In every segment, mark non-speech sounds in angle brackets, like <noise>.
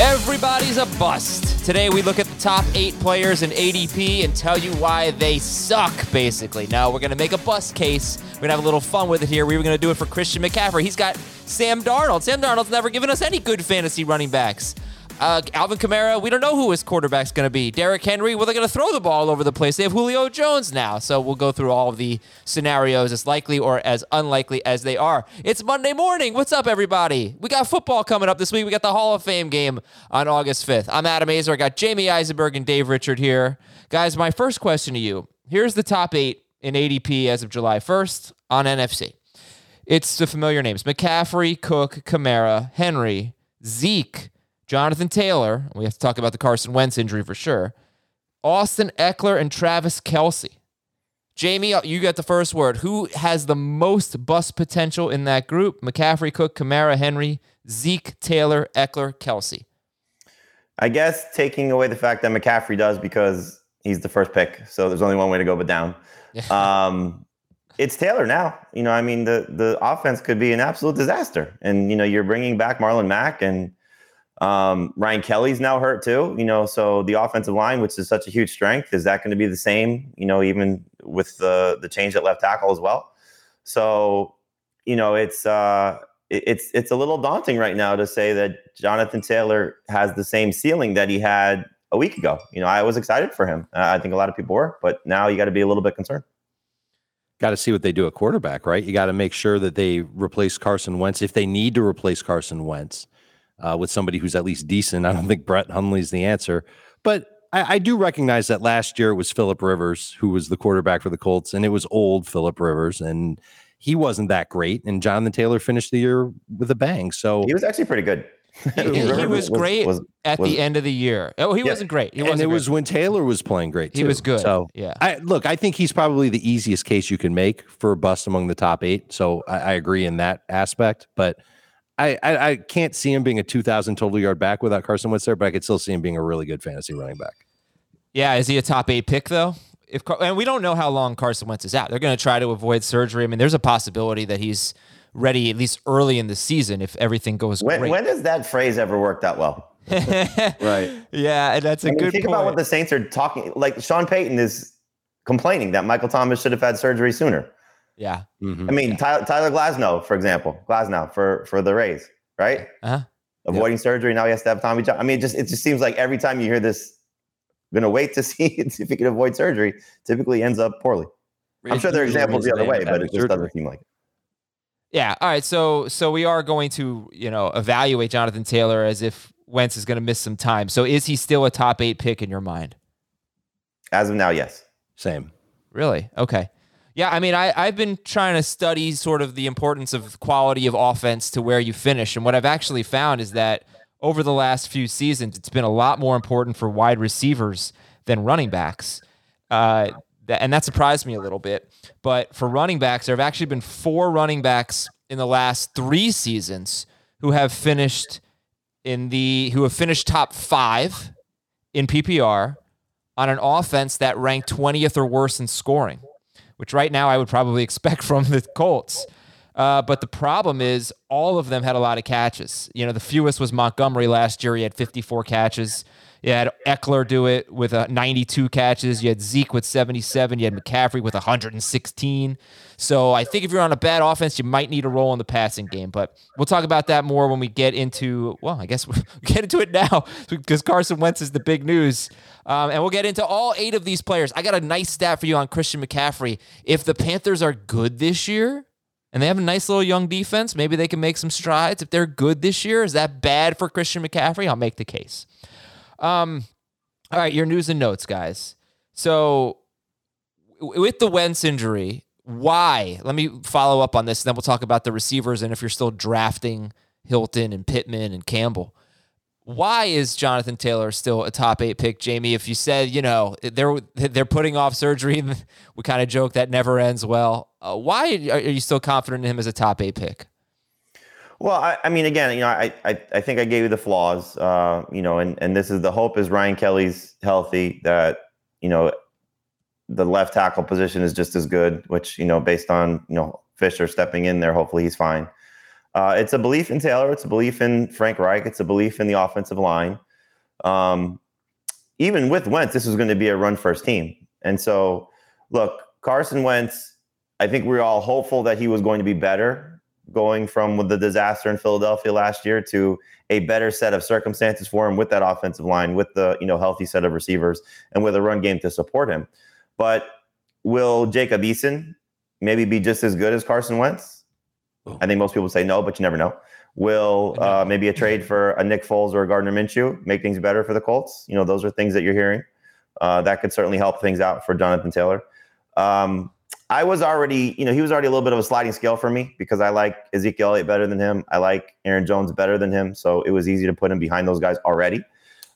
Everybody's a bust. Today we look at the top eight players in ADP and tell you why they suck, basically. Now we're to make a bust case. We're to have a little fun with it here. We were to do it for Christian McCaffrey. He's got Sam Darnold. Sam Darnold's never given us any good fantasy running backs. Uh, Alvin Kamara, we don't know who his quarterback's going to be. Derrick Henry, well, they're going to throw the ball all over the place. They have Julio Jones now. So we'll go through all of the scenarios as likely or as unlikely as they are. It's Monday morning. What's up, everybody? We got football coming up this week. We got the Hall of Fame game on August 5th. I'm Adam Aizer. I got Jamey Eisenberg and Dave Richard here. Guys, my first question to you here's the top eight in ADP as of July 1st on NFFC. It's the familiar names McCaffrey, Cook, Kamara, Henry, Zeke, Jonathan Taylor. We have to talk about the Carson Wentz injury for sure. Austin Ekeler and Travis Kelce. Jamey, you got the first word. Who has the most bust potential in that group? McCaffrey, Cook, Kamara, Henry, Zeke, Taylor, Eckler, Kelsey. I guess taking away the fact that McCaffrey does because he's the first pick. So there's only one way to go but down. um, it's Taylor now. You know, I mean, the the offense could be an absolute disaster. And, you know, you're bringing back Marlon Mack and um, Ryan Kelly's now hurt too. You know, so the offensive line, which is such a huge strength, is that going to be the same, you know, even with the the change at left tackle as well? So, you know, it's uh it's it's a little daunting right now to say that Jonathan Taylor has the same ceiling that he had a week ago. You know, I was excited for him. I think a lot of people were, but now you got to be a little bit concerned. Got to see what they do at quarterback, right? You got to make sure that they replace Carson Wentz if they need to replace Carson Wentz uh, with somebody who's at least decent. I don't think Brett Hundley's the answer, but I, I do recognize that last year it was Philip Rivers who was the quarterback for the Colts, and it was old Philip Rivers, and he wasn't that great. And Jonathan Taylor finished the year with a bang. So he was actually pretty good. <laughs> He, he was great was, was, at was, the end of the year. Oh, he yeah. wasn't great. He and wasn't it great. was when Taylor was playing great. Too. He was good. So yeah, I, look, I think he's probably the easiest case you can make for a bust among the top eight. So I, I agree in that aspect, but. I, I, I can't see him being a 2,000 total yard back without Carson Wentz there, but I could still see him being a really good fantasy running back. Yeah, is he a top eight pick though? If and we don't know how long Carson Wentz is out, they're going to try to avoid surgery. I mean, there's a possibility that he's ready at least early in the season if everything goes when, great. When does that phrase ever work that well? <laughs> right. Yeah, and that's a I mean, good. Think point. about what the Saints are talking. Like Sean Payton is complaining that Michael Thomas should have had surgery sooner. Yeah. Mm-hmm. I mean, yeah. Tyler, Tyler Glasnow, for example, Glasnow for for the Rays, right? Uh-huh. Avoiding yep. surgery. Now he has to have Tommy John. I mean, it just it just seems like every time you hear this, I'm gonna wait to <laughs> see if he can avoid surgery. Typically ends up poorly. I'm sure there are examples the other way, but it just doesn't seem like it. Yeah. All right. So so we are going to you know evaluate Jonathan Taylor as if Wentz is going to miss some time. So is he still a top eight pick in your mind? As of now, yes. Same. Really? Okay. Yeah, I mean, I, I've been trying to study sort of the importance of quality of offense to where you finish. And what I've actually found is that over the last few seasons, it's been a lot more important for wide receivers than running backs. Uh, and that surprised me a little bit. But for running backs, there have actually been four running backs in the last three seasons who have finished in the who have finished top five in PPR on an offense that ranked 20th or worse in scoring. Which right now I would probably <laughs> expect from the Colts. Uh, but the problem is all of them had a lot of catches. You know, the fewest was Montgomery last year. He had 54 catches. You had Ekeler do it with uh, 92 catches. You had Zeke with 77. You had McCaffrey with 116. So I think if you're on a bad offense, you might need a role in the passing game. But we'll talk about that more when we get into, well, I guess <laughs> we'll get into it now <laughs> because Carson Wentz is the big news. Um, and we'll get into all eight of these players. I got a nice stat for you on Christian McCaffrey. If the Panthers are good this year, and they have a nice little young defense. Maybe they can make some strides. If they're good this year, is that bad for Christian McCaffrey? I'll make the case. Um, all right, your news and notes, guys. So, with the Wentz injury, why? Let me follow up on this, and then we'll talk about the receivers and if you're still drafting Hilton and Pittman and Campbell why is Jonathan Taylor still a top eight pick, Jamey? If you said, you know, they're they're putting off surgery, <laughs> we kind of joke that never ends well. Uh, why are you still confident in him as a top eight pick? Well, I, I mean, again, you know, I, I, I think I gave you the flaws, uh, you know, and, and this is the hope is Ryan Kelly's healthy, that, you know, the left tackle position is just as good, which, you know, based on, you know, Fisher stepping in there, hopefully he's fine. Uh, it's a belief in Taylor. It's a belief in Frank Reich. It's a belief in the offensive line. Um, even with Wentz, this was going to be a run first team. And so, look, Carson Wentz, I think we are all hopeful that he was going to be better going from the disaster in Philadelphia last year to a better set of circumstances for him with that offensive line, with the you know healthy set of receivers, and with a run game to support him. But will Jacob Eason maybe be just as good as Carson Wentz? I think most people say no, but you never know. Will uh, maybe a trade for a Nick Foles or a Gardner Minshew make things better for the Colts? You know, those are things that you're hearing. Uh, that could certainly help things out for Jonathan Taylor. Um, I was already, you know, he was already a little bit of a sliding scale for me because I like Ezekiel Elliott better than him. I like Aaron Jones better than him. So it was easy to put him behind those guys already.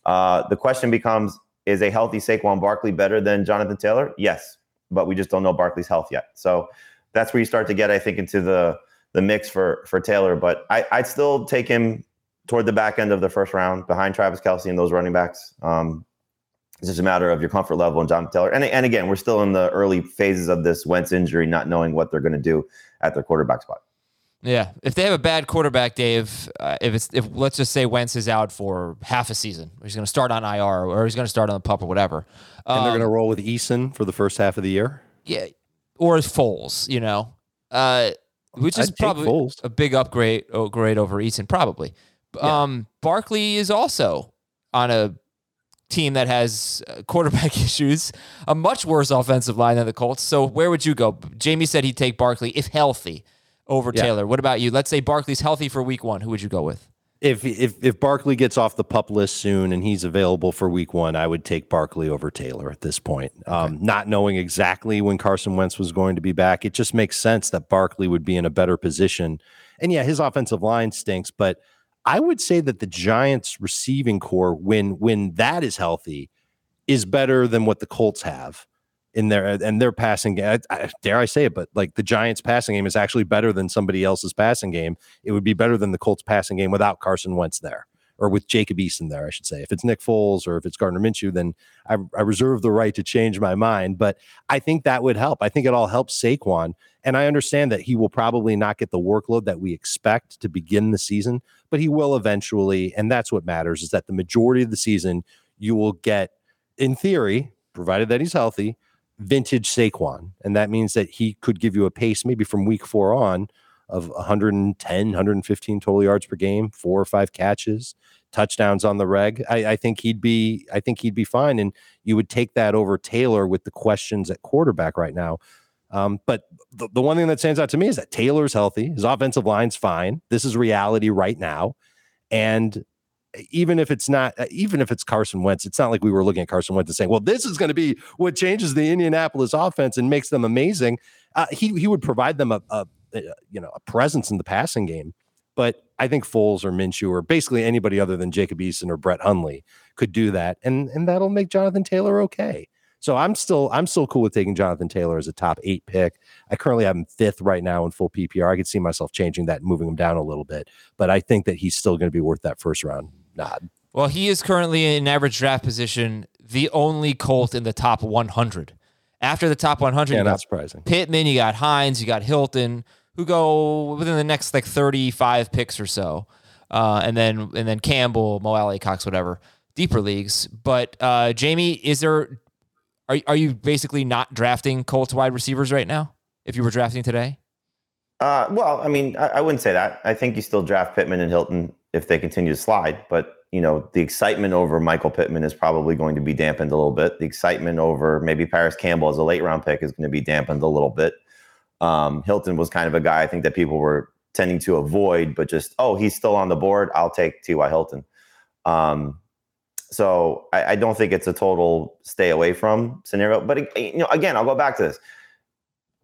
Uh, the question becomes is a healthy Saquon Barkley better than Jonathan Taylor? Yes, but we just don't know Barkley's health yet. So that's where you start to get, I think, into the the mix for for Taylor. But I, I'd still take him toward the back end of the first round behind Travis Kelce and those running backs. Um, it's just a matter of your comfort level and John Taylor. And, and again, we're still in the early phases of this Wentz injury, not knowing what they're going to do at their quarterback spot. Yeah, if they have a bad quarterback, Dave, uh, if it's if let's just say Wentz is out for half a season, he's going to start on IR or he's going to start on the pup or whatever, and they're going to um, roll with Eason for the first half of the year. Yeah, or as Foles, you know. Uh, which is I'd probably a big upgrade upgrade over Eason, probably. Yeah. Um, Barkley is also on a team that has uh, quarterback <laughs> issues, a much worse offensive line than the Colts. So where would you go? Jamey said he'd take Barkley if healthy over yeah. Taylor. What about you? Let's say Barkley's healthy for Week One. Who would you go with? if if if Barkley gets off the pup list soon and he's available for week one, I would take Barkley over Taylor at this point. Okay. Um, not knowing exactly when Carson Wentz was going to be back, it just makes sense that Barkley would be in a better position. And yeah, his offensive line stinks, but I would say that the Giants receiving corps, when when that is healthy, is better than what the Colts have in their uh, and their passing game. I, dare I say it, but like the Giants' passing game is actually better than somebody else's passing game. It would be better than the Colts' passing game without Carson Wentz there, or with Jacob Eason there, I should say. If it's Nick Foles or if it's Gardner Minshew, then I, I reserve the right to change my mind. But I think that would help. I think it all helps Saquon, and I understand that he will probably not get the workload that we expect to begin the season, but he will eventually, and that's what matters. Is that the majority of the season you will get, in theory, provided that he's healthy vintage Saquon. And that means that he could give you a pace maybe from week four on of 110, 115 total yards per game, four or five catches, touchdowns on the reg. I, I, think he'd be, I think he'd be fine. And you would take that over Taylor with the questions at quarterback right now. Um, but the, the one thing that stands out to me is that Taylor's healthy. His offensive line's fine. This is reality right now. And even if it's not, uh, even if it's Carson Wentz, it's not like we were looking at Carson Wentz and saying, "Well, this is going to be what changes the Indianapolis offense and makes them amazing." Uh, he he would provide them a, a, a, you know a presence in the passing game, but I think Foles or Minshew or basically anybody other than Jacob Eason or Brett Hundley could do that, and and that'll make Jonathan Taylor okay. So I'm still I'm still cool with taking Jonathan Taylor as a top eight pick. I currently have him fifth right now in full PPR. I could see myself changing that and moving him down a little bit, but I think that he's still going to be worth that first round nod. Well, he is currently in average draft position, the only Colt in the top 100. After the top 100, Yeah, you not surprising. Pittman, you got Hines, you got Hilton, who go within the next like 35 picks or so. Uh, and then and then Campbell, Mo Alie-Cox, whatever, deeper leagues. But uh, Jamey, is there are are you basically not drafting Colts wide receivers right now? If you were drafting today, Uh, well, I mean, I, I wouldn't say that. I think you still draft Pittman and Hilton if they continue to slide. But you know, the excitement over Michael Pittman is probably going to be dampened a little bit. The excitement over maybe Parris Campbell as a late round pick is going to be dampened a little bit. Um, Hilton was kind of a guy I think that people were tending to avoid, but just oh, he's still on the board. I'll take T.Y. Hilton. Um, so I, I don't think it's a total stay away from scenario. But you know, again, I'll go back to this.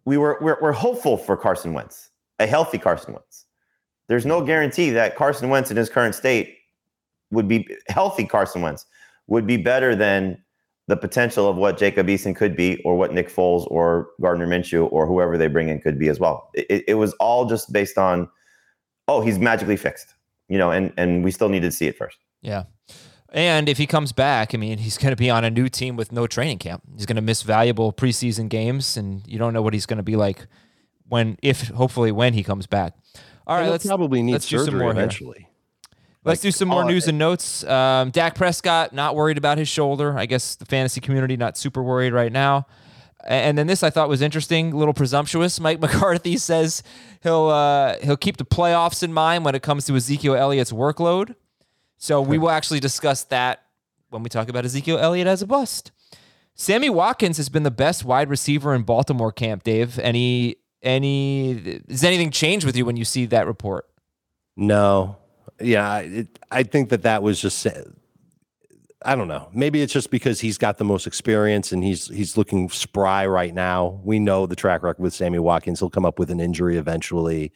We were we're, we're hopeful for Carson Wentz, a healthy Carson Wentz. There's no guarantee that Carson Wentz in his current state would be healthy. Carson Wentz would be better than the potential of what Jacob Eason could be, or what Nick Foles or Gardner Minshew or whoever they bring in could be as well. It, it was all just based on, oh, he's magically fixed, you know, and and we still needed to see it first. yeah. And if he comes back, I mean, he's going to be on a new team with no training camp. He's going to miss valuable preseason games, and you don't know what he's going to be like when, if hopefully when he comes back. All right, let's probably need let's do some surgery more here. eventually. Let's do some more all- news and notes. Um, Dak Prescott not worried about his shoulder. I guess the fantasy community not super worried right now. And then this I thought was interesting, a little presumptuous. Mike <laughs> McCarthy says he'll uh, he'll keep the playoffs in mind when it comes to Ezekiel Elliott's workload. So we will actually discuss that when we talk about Ezekiel Elliott as a bust. Sammy Watkins has been the best wide receiver in Baltimore camp. Dave, any any does anything change with you when you see that report? No, yeah, it, I think that that was just. I don't know. Maybe it's just because he's got the most experience and he's he's looking spry right now. We know the track record with Sammy Watkins; he'll come up with an injury eventually.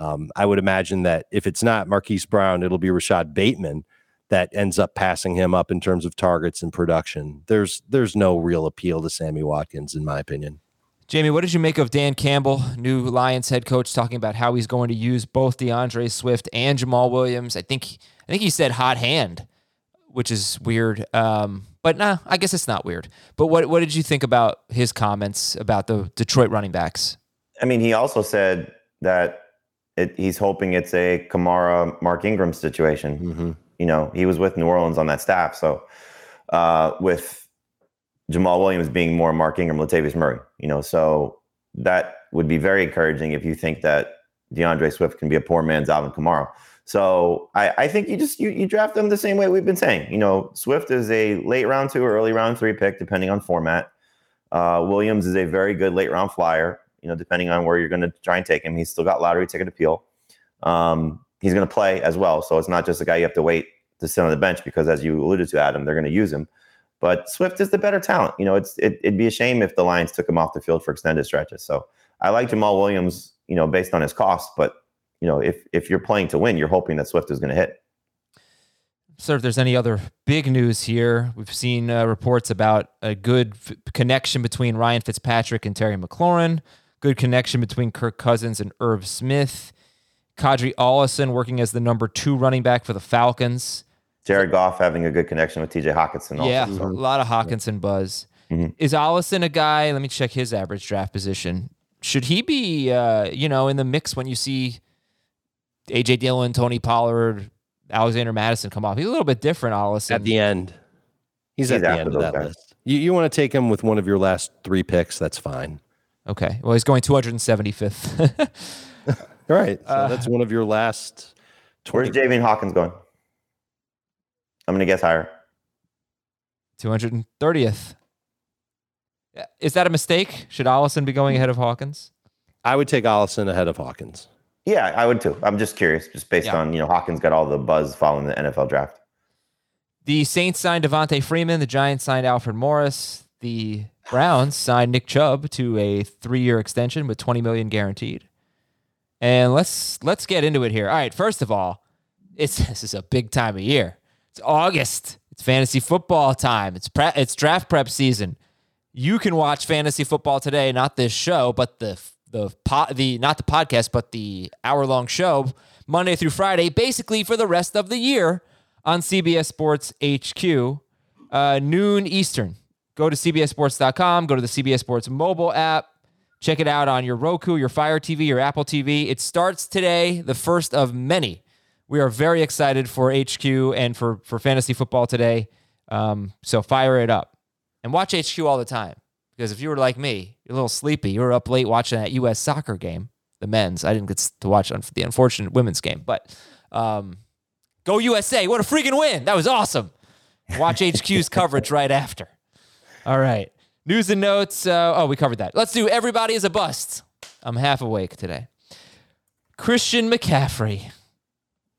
Um, I would imagine that if it's not Marquise Brown, it'll be Rashod Bateman that ends up passing him up in terms of targets and production. There's there's no real appeal to Sammy Watkins, in my opinion. Jamey, what did you make of Dan Campbell, new Lions head coach, talking about how he's going to use both D'Andre Swift and Jamaal Williams? I think I think he said hot hand, which is weird. Um, but nah, I guess it's not weird. But what what did you think about his comments about the Detroit running backs? I mean, he also said that it, he's hoping it's a Kamara Mark Ingram situation. Mm-hmm. You know, he was with New Orleans on that staff, so uh, with Jamaal Williams being more Mark Ingram, Latavius Murray. You know, so that would be very encouraging if you think that D'Andre Swift can be a poor man's Alvin Kamara. So I, I think you just you, you draft them the same way we've been saying. You know, Swift is a late round two or early round three pick, depending on format. Uh, Williams is a very good late round flyer. You know, depending on where you're going to try and take him, he's still got lottery ticket appeal. Um, he's going to play as well, so it's not just a guy you have to wait to sit on the bench because, as you alluded to, Adam, they're going to use him. But Swift is the better talent. You know, it's it, it'd be a shame if the Lions took him off the field for extended stretches. So I like Jamaal Williams, you know, based on his cost. But you know, if if you're playing to win, you're hoping that Swift is going to hit. Sir, if there's any other big news here, we've seen uh, reports about a good f- connection between Ryan Fitzpatrick and Terry McLaurin, good connection between Kirk Cousins and Irv Smith, Qadree Ollison working as the number two running back for the Falcons. Jared Goff having a good connection with T.J. Hockenson. Also, yeah, so. a lot of Hockenson buzz. Mhm. Is Ollison a guy? Let me check his average draft position. Should he be, uh, you know, in the mix when you see AJ Dillon, Tony Pollard, Alexander Mattison come off? He's a little bit different, Ollison. At the end, he's, He's at the end of that guys. list. You you want to take him with one of your last three picks? That's fine. Okay. Well, he's going 275th. <laughs> All right, so Uh, that's one of your last. Where's 20 Javian Hawkins going? I'm going to guess higher. 230th. Is that a mistake? Should Ollison be going ahead of Hawkins? I would take Ollison ahead of Hawkins. Yeah, I would too. I'm just curious, just based Yeah. on you know Hawkins got all the buzz following the NFL draft. The Saints signed Devonta Freeman. The Giants signed Alfred Morris. The Browns signed Nick Chubb to a three-year extension with 20 million guaranteed. And let's let's get into it here. All right, first of all, it's <laughs> this is a big time of year. It's August. It's fantasy football time. It's pre- it's draft prep season. You can watch fantasy football today, not this show, but the the po- the not the podcast, but the hour long show Monday through Friday, basically for the rest of the year on CBS Sports HQ, uh, noon Eastern. Go to cbssports.com, go to the CBS Sports mobile app, check it out on your Roku, your Fire TV, your Apple TV. It starts today, the first of many. We are very excited for HQ and for for fantasy football today. Um, so fire it up and watch HQ all the time because if you were like me, you're a little sleepy. You were up late watching that U.S. soccer game, the men's. I didn't get to watch the unfortunate women's game, but um, go USA! What a freaking win! That was awesome. Watch HQ's coverage right after. All right. News and notes. Uh, oh, we covered that. Let's do everybody is a bust. I'm half awake today. Christian McCaffrey.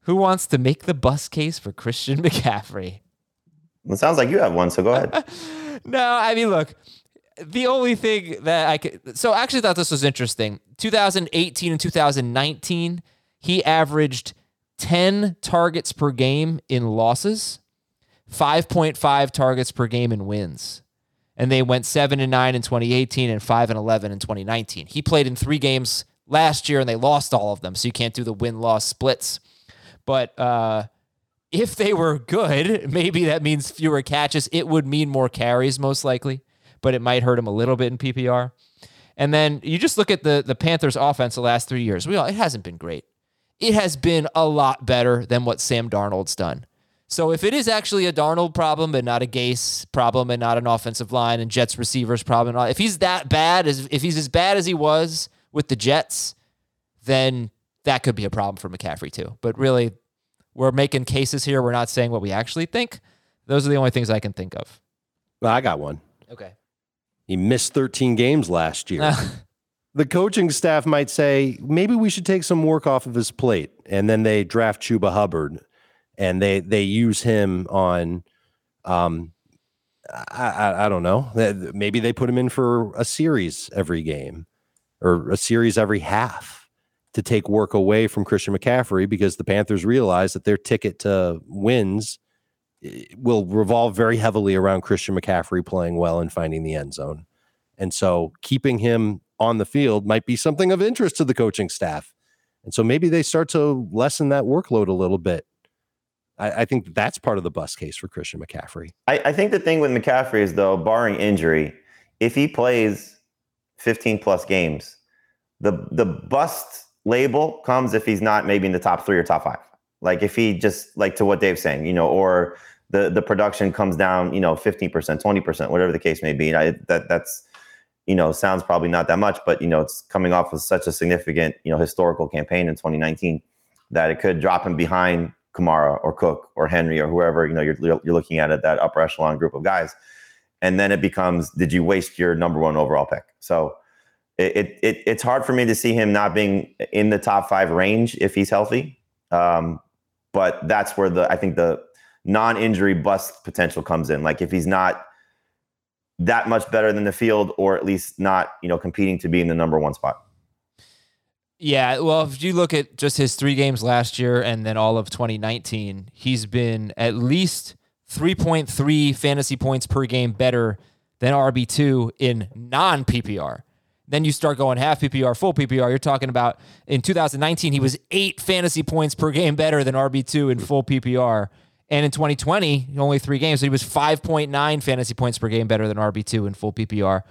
Who wants to make the bust case for Christian <laughs> McCaffrey? It sounds like you have one, so go ahead. <laughs> no, I mean, look, the only thing that I could. So I actually thought this was interesting. 2018 and 2019, he averaged 10 targets per game in losses, 5.5 targets per game in wins and they went 7 and 9 in 2018 and 5 and 11 in 2019. He played in 3 games last year and they lost all of them, so you can't do the win-loss splits. But uh, if they were good, <laughs> maybe that means fewer catches. It would mean more carries most likely, but it might hurt him a little bit in PPR. And then you just look at the the Panthers offense the last 3 years. We all, it hasn't been great. It has been a lot better than what Sam Darnold's done. So if it is actually a Darnold problem and not a Gase problem and not an offensive line and Jets receivers problem, if he's that bad as if he's as bad as he was with the Jets, then that could be a problem for McCaffrey too. But really, we're making cases here. We're not saying what we actually think. Those are the only things I can think of. Well, I got one. Okay. He missed 13 games last year. <laughs> the coaching staff might say maybe we should take some work off of his plate, and then they draft Chuba Hubbard and they they use him on um I, I, I don't know maybe they put him in for a series every game or a series every half to take work away from Christian McCaffrey because the Panthers realize that their ticket to wins eh, will revolve very heavily around Christian McCaffrey playing well and finding the end zone. And so keeping him on the field might be something of interest to the coaching staff. And so maybe they start to lessen that workload a little bit I, I think that's part of the bust case for Christian McCaffrey. I, I think the thing with McCaffrey is though, barring injury, if he plays 15 plus games, the the bust label comes if he's not maybe in the top three or top five. Like if he just like to what Dave's saying, you know, or the the production comes down, you know, 15%, 20%, whatever the case may be. I, that that's you know, sounds probably not that much, but you know, it's coming off of such a significant, you know, historical campaign in 2019 that it could drop him behind Kamara or Cook or Henry or whoever you know you're you're looking at it that upper echelon group of guys, and then it becomes did you waste your number one overall pick? So it, it it's hard for me to see him not being in the top five range if he's healthy. Um, but that's where the I think the non-injury bust potential comes in. Like if he's not that much better than the field, or at least not you know competing to be in the number one spot. Yeah, well, if you look at just his three games last year and then all of 2019, he's been at least 3.3 fantasy points per game better than RB2 in non PPR. Then you start going half PPR, full PPR. You're talking about in 2019, he was eight fantasy points per game better than RB2 in full PPR. And in 2020, only three games, so he was 5.9 fantasy points per game better than RB2 in full PPR.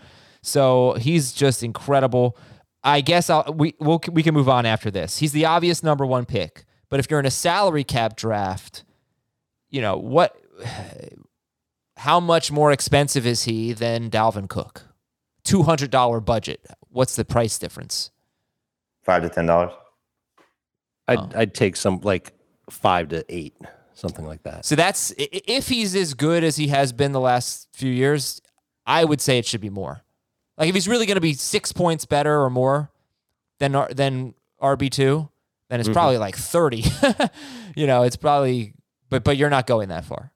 So he's just incredible. I guess I'll, we we'll, we can move on after this. He's the obvious number one pick, but if you're in a salary cap draft, you know what? <sighs> How much more expensive is he than Dalvin Cook? Two hundred dollar budget. What's the price difference? Five to ten dollars. I'd oh. I'd take some like five to eight, something like that. So that's if he's as good as he has been the last few years. I would say it should be more. Like if he's really going to be six points better or more than than RB two, then it's mm-hmm. probably like thirty. <laughs> you know, it's probably, but but you're not going that far.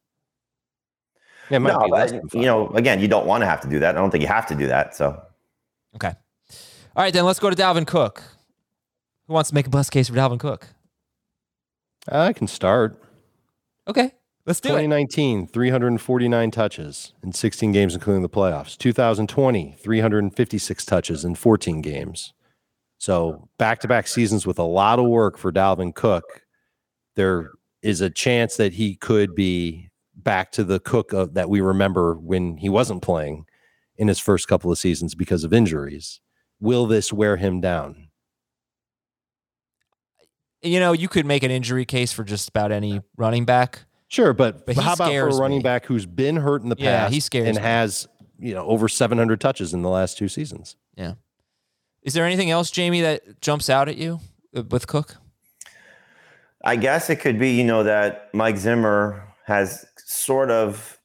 Yeah, no, you know, again, you don't want to have to do that. I don't think you have to do that. So, okay, all right, then let's go to Dalvin Cook. Who wants to make a bust case for Dalvin Cook? I can start. Okay. Let's do 2019, it. 349 touches in 16 games, including the playoffs. 2020, 356 touches in 14 games. So back to back seasons with a lot of work for Dalvin Cook. There is a chance that he could be back to the Cook of, that we remember when he wasn't playing in his first couple of seasons because of injuries. Will this wear him down? You know, you could make an injury case for just about any running back. Sure, but, But how about for a running me. back who's been hurt in the Yeah, past he scares and me. has you know over 700 touches in the last two seasons? Yeah. Is there anything else, Jamey, that jumps out at you uh, with Cook? I guess it could be, you know, that Mike Zimmer has sort of,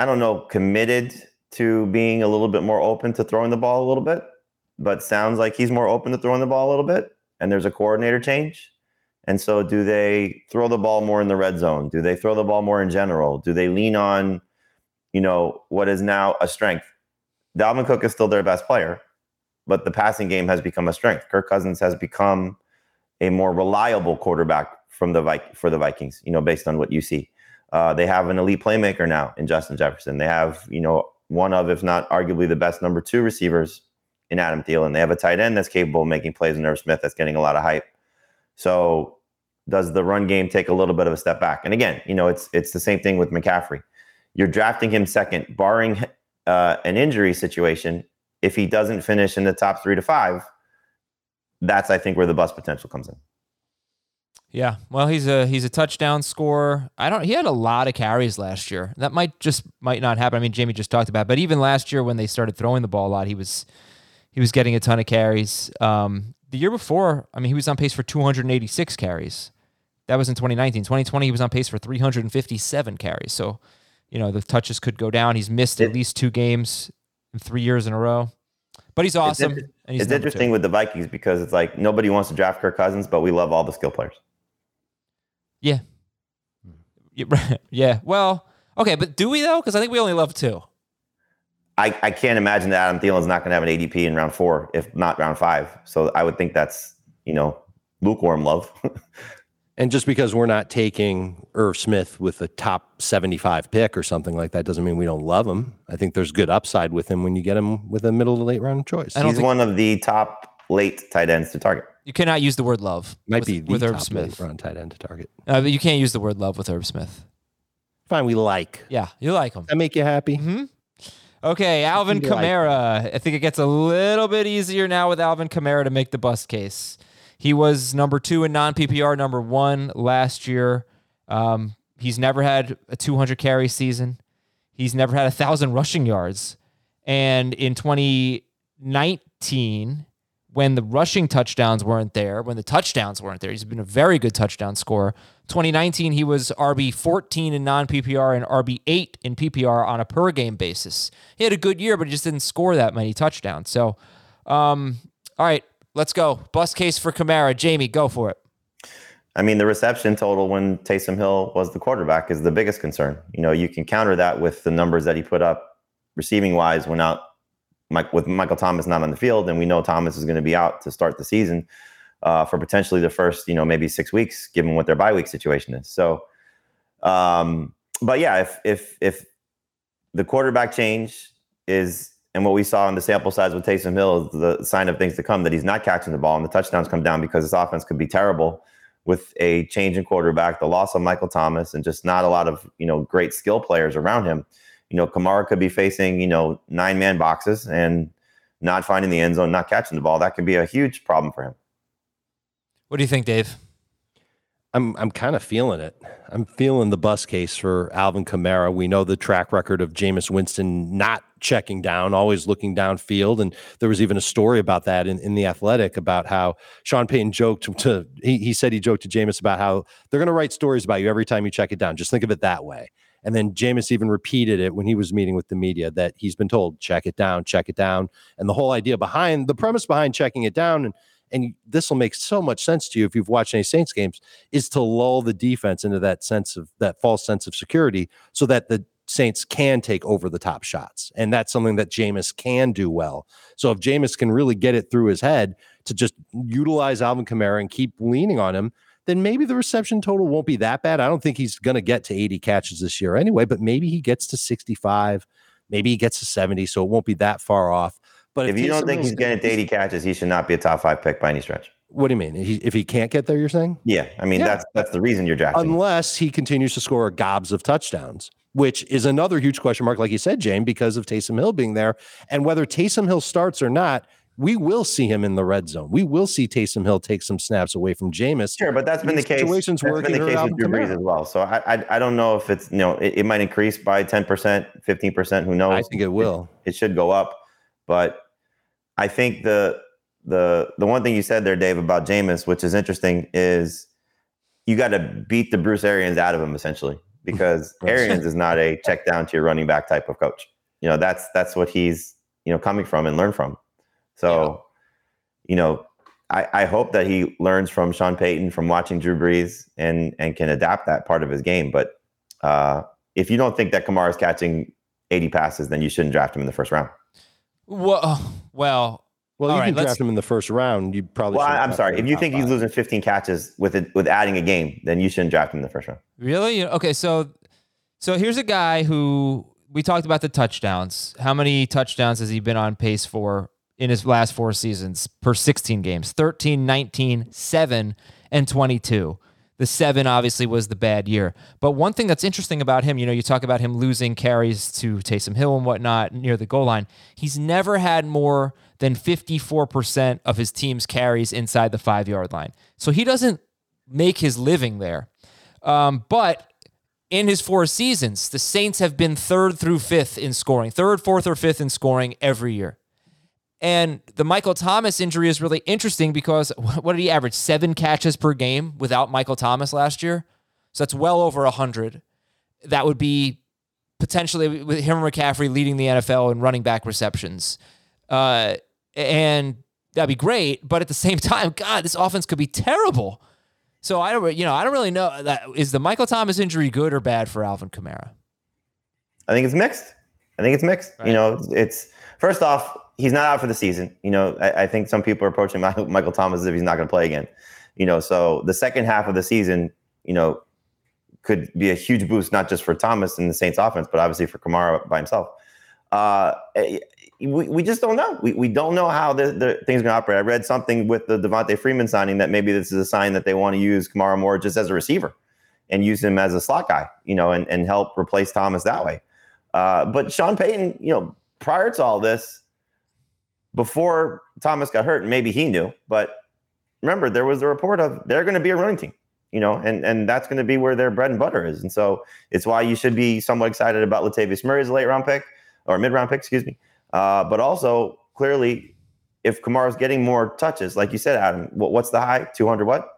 I don't know, committed to being a little bit more open to throwing the ball a little bit, but sounds like he's more open to throwing the ball a little bit. And there's a coordinator change. And so, do they throw the ball more in the red zone? Do they throw the ball more in general? Do they lean on, you know, what is now a strength? Dalvin Cook is still their best player, but the passing game has become a strength. Kirk Cousins has become a more reliable quarterback from the Vi- for the Vikings. You know, based on what you see, uh, they have an elite playmaker now in Justin Jefferson. They have you know one of, if not arguably, the best number two receivers in Adam Thielen. They have a tight end that's capable of making plays in Irv Smith that's getting a lot of hype. So, does the run game take a little bit of a step back? And again, you know, it's it's the same thing with McCaffrey. You're drafting him second, barring uh, an injury situation. If he doesn't finish in the top three to five, that's I think where the bust potential comes in. Yeah, well, he's a he's a touchdown scorer. I don't. He had a lot of carries last year. That might just might not happen. I mean, Jamey just talked about, it, but even last year when they started throwing the ball a lot, he was he was getting a ton of carries. Um, the year before, I mean, he was on pace for 286 carries. That was in 2019. 2020, he was on pace for 357 carries. So, you know, the touches could go down. He's missed at least two games in three years in a row. But he's awesome. inter- and he's it's number two. interesting with the Vikings because it's like nobody wants to draft Kirk Cousins, but we love all the skill players. Yeah. Hmm. Yeah. <laughs> Yeah. Well, okay, but do we though? Because I think we only love two. I, I can't imagine that Adam Thielen's not going to have an ADP in round four, if not round five. So I would think that's you know lukewarm love. <laughs> And just because we're not taking Irv Smith with a top 75 pick or something like that doesn't mean we don't love him. I think there's good upside with him when you get him with a middle to late round choice. He's think- one of the top late tight ends to target. You cannot use the word love. Might with, be the with Herb top Smith. late round tight end to target. Uh, but you can't use the word love with Herb Smith. Fine, we like. Yeah, you like him. That make you happy? Mm-hmm. Okay, Alvin You like Kamara. I think it gets a little bit easier now with Alvin Kamara to make the bust case. He was number two in non PPR, number one last year. Um, he's never had a 200 carry season. He's never had a thousand rushing yards. And in 2019, when the rushing touchdowns weren't there, when the touchdowns weren't there, he's been a very good touchdown scorer. 2019, he was RB 14 in non PPR and RB 8 in PPR on a per game basis. He had a good year, but he just didn't score that many touchdowns. So, um, all right, let's go. Bust case for Kamara. Jamey, go for it. I mean, the reception total when Taysom Hill was the quarterback is the biggest concern. You know, you can counter that with the numbers that he put up receiving wise when out Mike, with Michael Thomas not on the field, and we know Thomas is going to be out to start the season uh, for potentially the first, you know, maybe six weeks, given what their bye week situation is. So, um, but yeah, if if if the quarterback change is and what we saw in the sample size with Taysom Hill is the sign of things to come that he's not catching the ball and the touchdowns come down because his offense could be terrible with a change in quarterback, the loss of Michael Thomas, and just not a lot of you know great skill players around him. You know, Kamara could be facing you know nine man boxes and not finding the end zone, not catching the ball. That could be a huge problem for him. What do you think, Dave? I'm I'm kind of feeling it. I'm feeling the bus case for Alvin Kamara. We know the track record of Jameis Winston not checking down, always looking downfield. And there was even a story about that in, in the athletic about how Sean Payton joked to he, he said he joked to Jameis about how they're gonna write stories about you every time you check it down. Just think of it that way. And then Jameis even repeated it when he was meeting with the media that he's been told, check it down, check it down. And the whole idea behind the premise behind checking it down and and this will make so much sense to you if you've watched any Saints games, is to lull the defense into that sense of that false sense of security so that the Saints can take over the top shots. And that's something that Jameis can do well. So if Jameis can really get it through his head to just utilize Alvin Kamara and keep leaning on him, then maybe the reception total won't be that bad. I don't think he's going to get to 80 catches this year anyway, but maybe he gets to 65, maybe he gets to 70, so it won't be that far off. But If you don't think he's getting to 80 catches, he should not be a top five pick by any stretch. what do you mean? He, if he can't get there, you're saying? Yeah, I mean Yeah. that's that's the reason you're drafting. Unless he continues to score gobs of touchdowns. which is another huge question mark, like you said, James, because of Taysom Hill being there. And whether Taysom Hill starts or not, we will see him in the red zone. We will see Taysom Hill take some snaps away from Jameis. Sure, but that's been the case. Situations That's working been the case with Drew Brees as well. So I, I I don't know if it's you know it, it might increase by ten percent, fifteen percent. Who knows? I think it will. It, should go up, but I think the the the one thing you said there, Dave, about Jameis, which is interesting, is you got to beat the Bruce Arians out of him essentially <laughs> because Arians is not a check down to your running back type of coach. You know that's that's what he's you know coming from and learned from. So, you know, I, I hope that he learns from Sean Payton from watching Drew Brees and and can adapt that part of his game. But uh, if you don't think that Kamara is catching 80 passes, then you shouldn't draft him in the first round. Well, well, Well, All you right, can let's- draft him in the first round. You probably. Well, I, shouldn't I'm sorry. If you think top he's losing 15 catches with it with adding a game, then you shouldn't draft him in the first round. really? Okay, so so here's a guy who we talked about the touchdowns. How many touchdowns has he been on pace for in his last four seasons per 16 games? 13, 19, 7, and 22. The seven obviously was the bad year. But one thing that's interesting about him, you know, you talk about him losing carries to Taysom Hill and whatnot near the goal line. He's never had more than 54% of his team's carries inside the five yard line. So he doesn't make his living there. Um, but in his four seasons, the Saints have been third through fifth in scoring, third, fourth, or fifth in scoring every year. And the Michael Thomas injury is really interesting because <laughs> what did he average? Seven catches per game without Michael Thomas last year. So that's well over 100. That would be potentially with him and McCaffrey leading the NFL in running back receptions. Uh, and that'd be great. But at the same <laughs> time, God, this offense could be terrible. So I don't, you know, I don't really know that is the Michael Thomas injury good or bad for Alvin Kamara. I think it's mixed. I think it's mixed. Right. You know, it's, it's first off, he's not out for the season. You know, I, I think some people are approaching <laughs> Michael, Thomas as if he's not going to play again. You know, so the second half of the season, you know, could be a huge boost not just for Thomas and the Saints offense, but obviously for Kamara by himself. Uh, eh, we, we just don't know. We, we don't know how the, the thing's going to operate. I read something with the Devonta Freeman signing that maybe this is a sign that they want to use Kamara more just as a receiver and use him as a slot guy, you know, and, and help replace Thomas that way. Uh, but Sean Payton, you know, prior to all this, before Thomas got hurt, maybe he knew, but remember there was a report of they're going to be a running team, you know, and and that's going to be where their bread and butter is, and so it's why you should be somewhat excited about Latavius Murray as a late round pick or mid round pick, excuse me, uh, but also clearly if Kamara's getting more touches, like you said, Adam, what, what's the high? Two hundred what?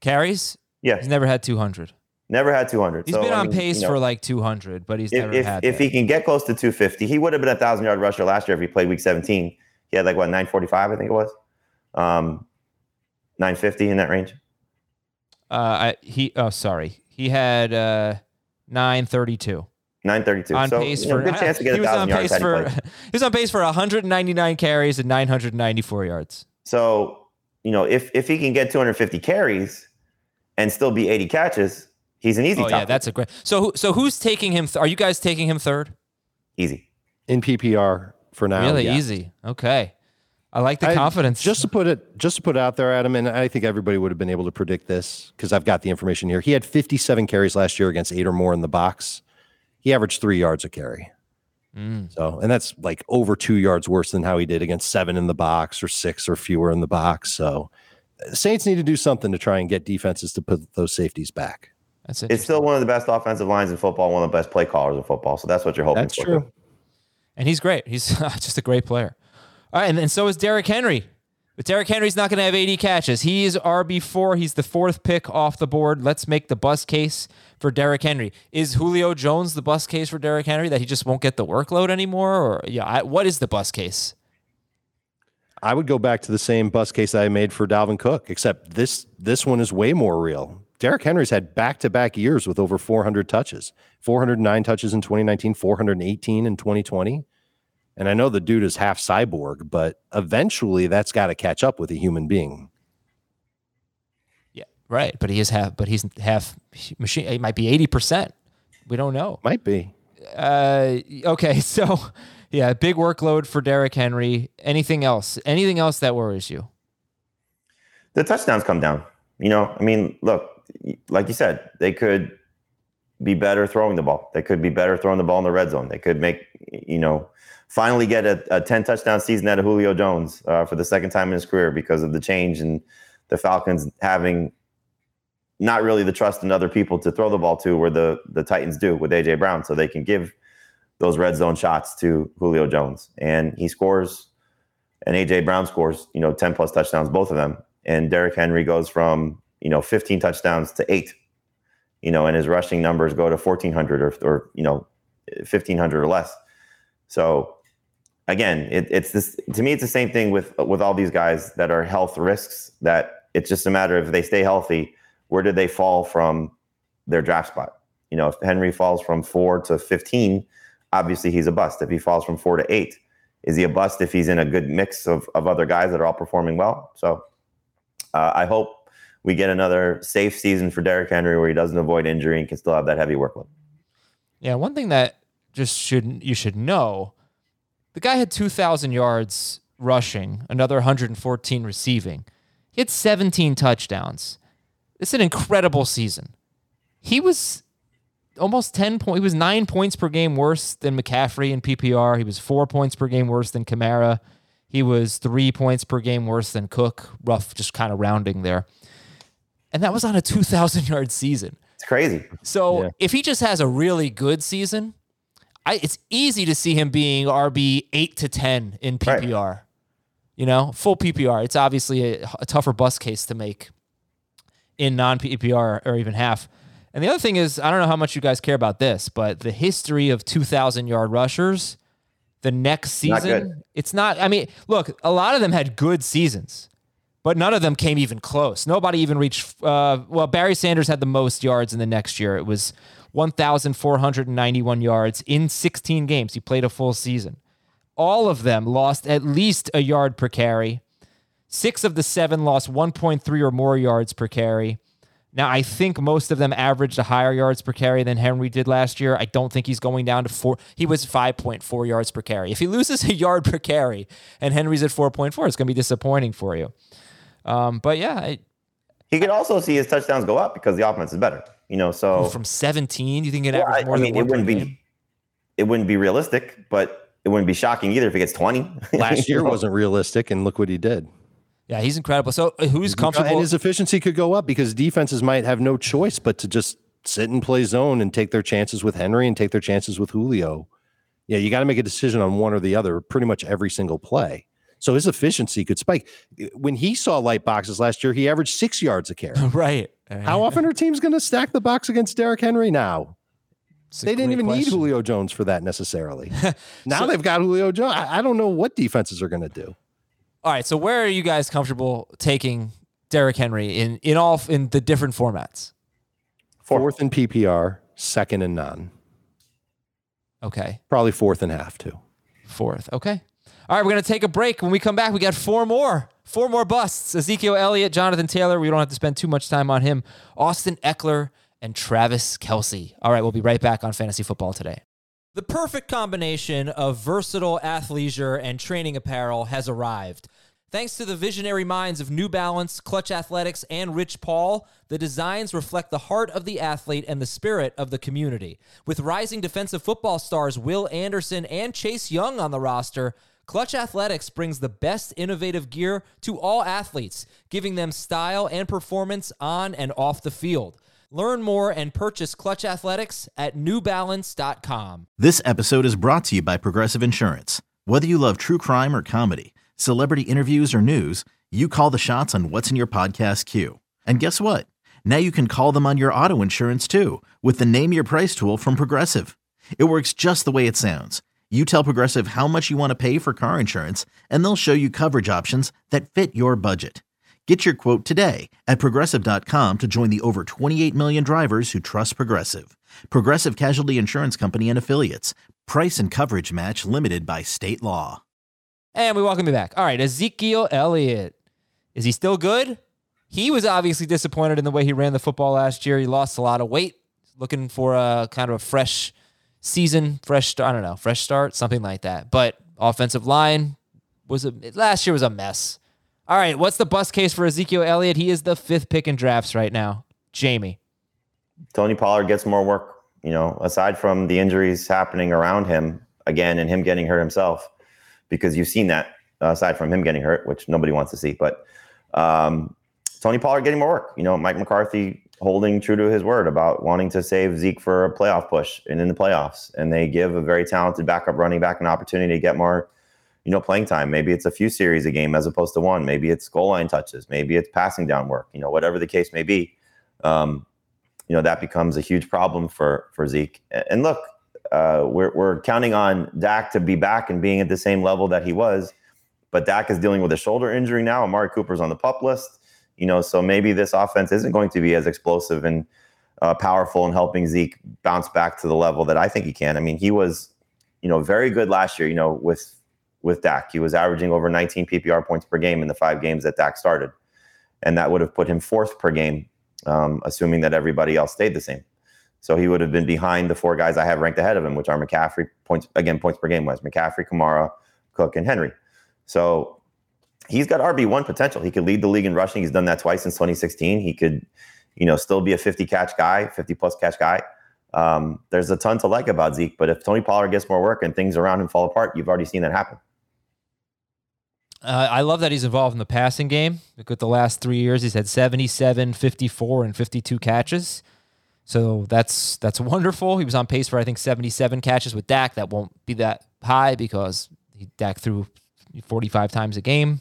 Carries? Yeah, He's never had 200. Never had two hundred. He's been on pace for like 200, but he's if, never if, had if that. he can get close to 250, he would have been a thousand yard rusher last year if he played week 17. He had like what 945, I think it was, um, 950 in that range. Uh, I, he oh sorry, he had uh 932 932. on so pace you know, for good chance to get <laughs> a thousand yards. pace he for <laughs> he was on pace for 199 carries and 994 yards. So you know if if he can get 250 carries and still be 80 catches, he's an easy Oh top. yeah, that's a great. So so who's taking him? Th- are you guys taking him third? easy. in PPR for now. really yeah. easy. Okay, I like the I- confidence. Just to put it, just to put it out there, Adam, and I think everybody would have been able to predict this because I've got the information here. He had 57 carries last year against eight or more in the box. He averaged three yards a carry. Mm. So, and that's like over two yards worse than how he did against seven in the box or six or fewer in the box. So, Saints need to do something to try and get defenses to put those safeties back. That's it. It's still one of the best offensive lines in football, one of the best play callers in football. So that's what you're hoping That's for. true. and he's great. He's <laughs> just a great player. All right, and then so is Derrick Henry. But Derrick Henry's not going to have 80 catches. He's RB4. He's the fourth pick off the board. Let's make the bus case for Derrick Henry. Is Julio Jones the bus case for Derrick Henry that he just won't get the workload anymore? Or yeah, I, what is the bus case? I would go back to the same bus case that I made for Dalvin Cook, except this this one is way more real. Derrick Henry's had back to back years with over 400 touches, 409 touches in 2019, 418 in 2020. And I know the dude is half cyborg, but eventually that's got to catch up with a human being. Yeah, right. But he is half. But he's half machine. It might be 80 percent. We don't know. Might be. Uh, okay, <laughs> so yeah, big workload for Derrick Henry. Anything else? Anything else that worries you? the touchdowns come down. You know, I mean, look, like you said, they could be better throwing the ball. They could be better throwing the ball in the red zone. They could make, you know, finally get a, a 10 touchdown season out of Julio Jones uh, for the second time in his career because of the change and the Falcons having not really the trust in other people to throw the ball to where the, the Titans do with AJ Brown. So they can give those red zone shots to Julio Jones. And he scores, and AJ Brown scores, you know, 10 plus touchdowns, both of them. And Derrick Henry goes from, you know, 15 touchdowns to eight, you know, and his rushing numbers go to 1,400 or, or you know, 1,500 or less. So again, it, it's this to me. It's the same thing with with all these guys that are health risks. That it's just a matter of if they stay healthy, where do they fall from their draft spot? You know, if Henry falls from four to fifteen, obviously he's a bust. If he falls from four to eight, is he a bust if he's in a good mix of of other guys that are all performing well? So uh, I hope we get another safe season for Derrick Henry where he doesn't avoid injury and can still have that heavy workload. Yeah, one thing that just should you should know the guy had 2,000 yards rushing, another 114 receiving. He had 17 touchdowns. It's an incredible season. He was almost 10 points. He was nine points per game worse than McCaffrey in PPR. He was four points per game worse than Kamara. He was three points per game worse than Cook. Rough, just kind of rounding there. And that was on a 2,000 yard season. It's crazy. So Yeah. if he just has a really good season, I, it's easy to see him being RB eight to ten in Right. PPR. You know, full PPR. It's obviously a, a tougher bus case to make in non PPR or even half. And the other thing is, I don't know how much you guys care about this, but the history of two thousand yard rushers, the next Not season, good. it's not. I mean, look, a lot of them had good seasons but none of them came even close. Nobody even reached. Uh, well, Barry Sanders had the most yards in the next year. It was 1,491 yards in 16 games. He played a full season. All of them lost at least a yard per carry. Six of the seven lost 1.3 or more yards per carry. Now, I think most of them averaged a higher yards per carry than Henry did last year. I don't think he's going down to four. He was 5.4 yards per carry. If he loses a <laughs> yard per carry and Henry's at 4.4, it's going to be disappointing for you. Um, but yeah, I, He could also see his touchdowns go up because the offense is better. You know, so from 17, you think it Well, averaged I, more I mean, than it wouldn't game? be it wouldn't be realistic, but it wouldn't be shocking either if he gets twenty. <laughs> Last year know? wasn't realistic, and look what he did. Yeah, he's incredible. So uh, who's comfortable? And his efficiency could go up because defenses might have no choice but to just sit and play zone and take their chances with Henry and take their chances with Julio. Yeah, you got to make a decision on one or the other pretty much every single play. So his efficiency could spike. When he saw light boxes last year, he averaged six yards a carry. <laughs> right. How often are teams going to stack the box against Derrick Henry now? They didn't even need. Julio Jones for that necessarily. <laughs> now they've got Julio Jones. I, I don't know what defenses are going to do. All right. So where are you guys comfortable taking Derrick Henry in in all in the different formats? Fourth in PPR, second in none. Okay. Probably fourth and half too. Fourth. Okay. All right, we're going to take a break. When we come back, we got four more. Four more busts. Ezekiel Elliott, Jonathan Taylor. We don't have to spend too much time on him. Austin Ekeler and Travis Kelce. All right, we'll be right back on Fantasy Football today. The perfect combination of versatile athleisure and training apparel has arrived. Thanks to the visionary minds of New Balance, Clutch Athletics, and Rich Paul, the designs reflect the heart of the athlete and the spirit of the community. With rising defensive football stars Will Anderson and Chase Young on the roster, Clutch Athletics brings the best innovative gear to all athletes, giving them style and performance on and off the field. Learn more and purchase Clutch Athletics at newbalance.com. This episode is brought to you by Progressive Insurance. Whether you love true crime or comedy, celebrity interviews or news, you call the shots on what's in your podcast queue. And guess what? Now you can call them on your auto insurance too with the Name Your Price tool from Progressive. It works just the way it sounds. You tell Progressive how much you want to pay for car insurance, and they'll show you coverage options that fit your budget. Get your quote today at progressive.com to join the over 28 million drivers who trust Progressive. Progressive Casualty Insurance Company and Affiliates. Price and coverage match limited by state law. And we welcome you back. All right, Ezekiel Elliott. Is he still good? He was obviously disappointed in the way he ran the football last year. He lost a lot of weight, looking for a kind of a fresh season, fresh start, I don't know, fresh start, something like that. But offensive line was a last year was a mess. All right, what's the bust case for Ezekiel Elliott? He is the fifth pick in drafts right now. Jamey. Tony Pollard gets more work. You know, aside from the injuries happening around him again and him getting hurt himself, because you've seen that uh, aside from him getting hurt, which nobody wants to see. But um, Tony Pollard getting more work. You know, Mike McCarthy holding true to his word about wanting to save Zeke for a playoff push and in the playoffs. And they give a very talented backup running back an opportunity to get more, you know, playing time. Maybe it's a few series a game as opposed to one. Maybe it's goal line touches. Maybe it's passing down work. You know, whatever the case may be. Um, you know that becomes a huge problem for for Zeke. And look, uh, we're we're counting on Dak to be back and being at the same level that he was, but Dak is dealing with a shoulder injury now. Amari Cooper's on the pup list, you know, so maybe this offense isn't going to be as explosive and uh, powerful in helping Zeke bounce back to the level that I think he can. I mean, he was, you know, very good last year. You know, with with Dak, he was averaging over 19 PPR points per game in the five games that Dak started, and that would have put him fourth per game um, assuming that everybody else stayed the same. So he would have been behind the four guys I have ranked ahead of him, which are McCaffrey points again points per game wise, McCaffrey, Kamara, Cook, and Henry. So he's got RB one potential. He could lead the league in rushing. He's done that twice since 2016. He could, you know, still be a 50 catch guy, 50 plus catch guy. Um, there's a ton to like about Zeke, but if Tony Pollard gets more work and things around him fall apart, you've already seen that happen. Uh, I love that he's involved in the passing game. Look at the last three years, he's had 77, 54, and 52 catches. So that's that's wonderful. He was on pace for I think 77 catches with Dak. That won't be that high because he Dak threw 45 times a game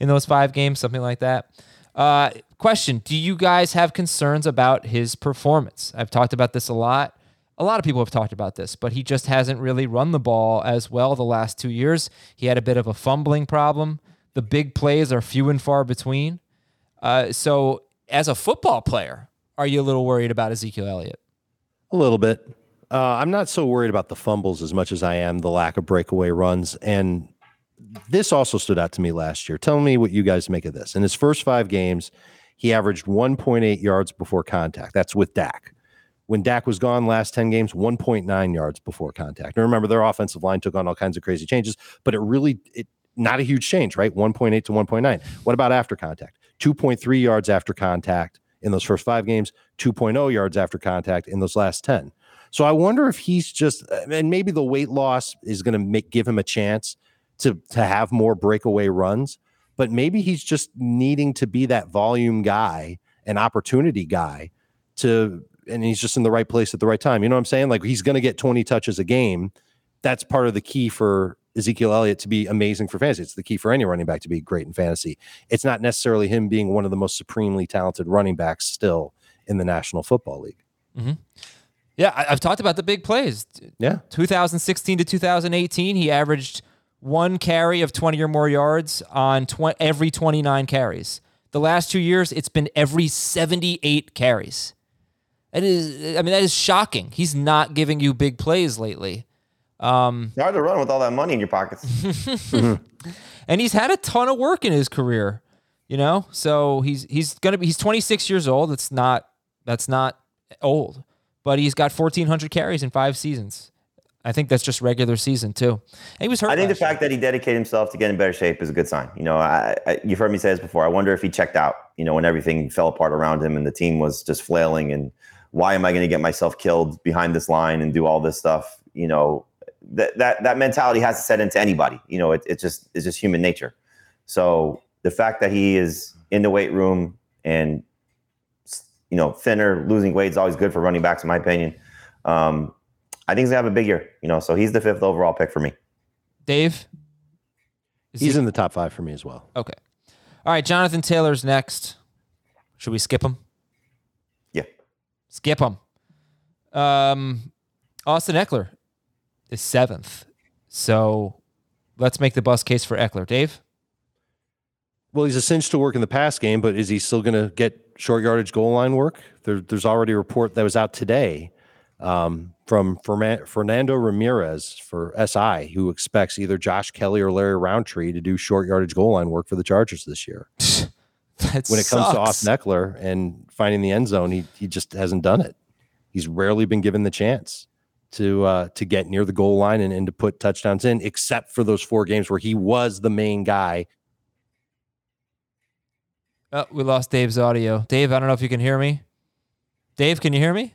in those five games, something like that. Uh, question: Do you guys have concerns about his performance? I've talked about this a lot. A lot of people have talked about this, but he just hasn't really run the ball as well the last two years. He had a bit of a fumbling problem. The big plays are few and far between. Uh, so, as a football player, are you a little worried about Ezekiel Elliott? A little bit. Uh, I'm not so worried about the fumbles as much as I am the lack of breakaway runs. And this also stood out to me last year. Tell me what you guys make of this. In his first five games, he averaged 1.8 yards before contact. That's with Dak. When Dak was gone last 10 games, 1.9 yards before contact. Now remember, their offensive line took on all kinds of crazy changes, but it really it not a huge change, right? 1.8 to 1.9. What about after contact? 2.3 yards after contact in those first five games, 2.0 yards after contact in those last 10. So I wonder if he's just, and maybe the weight loss is going to make give him a chance to to have more breakaway runs, but maybe he's just needing to be that volume guy, an opportunity guy, to, and he's just in the right place at the right time. You know what I'm saying? Like he's going to get 20 touches a game. That's part of the key for Ezekiel Elliott to be amazing for fantasy. It's the key for any running back to be great in fantasy. It's not necessarily him being one of the most supremely talented running backs still in the National Football League. Mm-hmm. Yeah, I, have talked about the big plays. Yeah. 2016 to 2018, he averaged one carry of 20 or more yards on tw- every 29 carries. The last two years, it's been every 78 carries. It is, I mean, that is shocking. He's not giving you big plays lately. Um, it's hard to run with all that money in your pockets. <laughs> and he's had a ton of work in his career, you know. So he's he's gonna be he's 26 years old. That's not that's not old, but he's got 1,400 carries in five seasons. I think that's just regular season too. And he was hurt. I think the year. fact that he dedicated himself to get in better shape is a good sign. You know, I, I, you've heard me say this before. I wonder if he checked out. You know, when everything fell apart around him and the team was just flailing, and why am I going to get myself killed behind this line and do all this stuff? You know, that that that mentality has to set into anybody. You know, it, it's just it's just human nature. So the fact that he is in the weight room and you know thinner, losing weight is always good for running backs, in my opinion. Um, I think he's gonna have a big year. You know, so he's the fifth overall pick for me. Dave, he's he- in the top five for me as well. Okay. All right, Jonathan Taylor's next. Should we skip him? Yeah. Skip him. Um, Austin Ekeler is seventh. So let's make the bus case for Ekeler. Dave? Well, he's a cinch to work in the pass game, but is he still going to get short yardage goal line work? There, there's already a report that was out today um, from Fernando Ramirez for SI, who expects either Josh Kelley or Larry Rountree to do short yardage goal line work for the Chargers this year. <laughs> that when it comes sucks. to Austin Ekeler and finding the end zone, he he just hasn't done it. He's rarely been given the chance to uh, to get near the goal line and, and to put touchdowns in, except for those four games where he was the main guy. Oh, we lost Dave's audio. Dave, I don't know if you can hear me. Dave, can you hear me?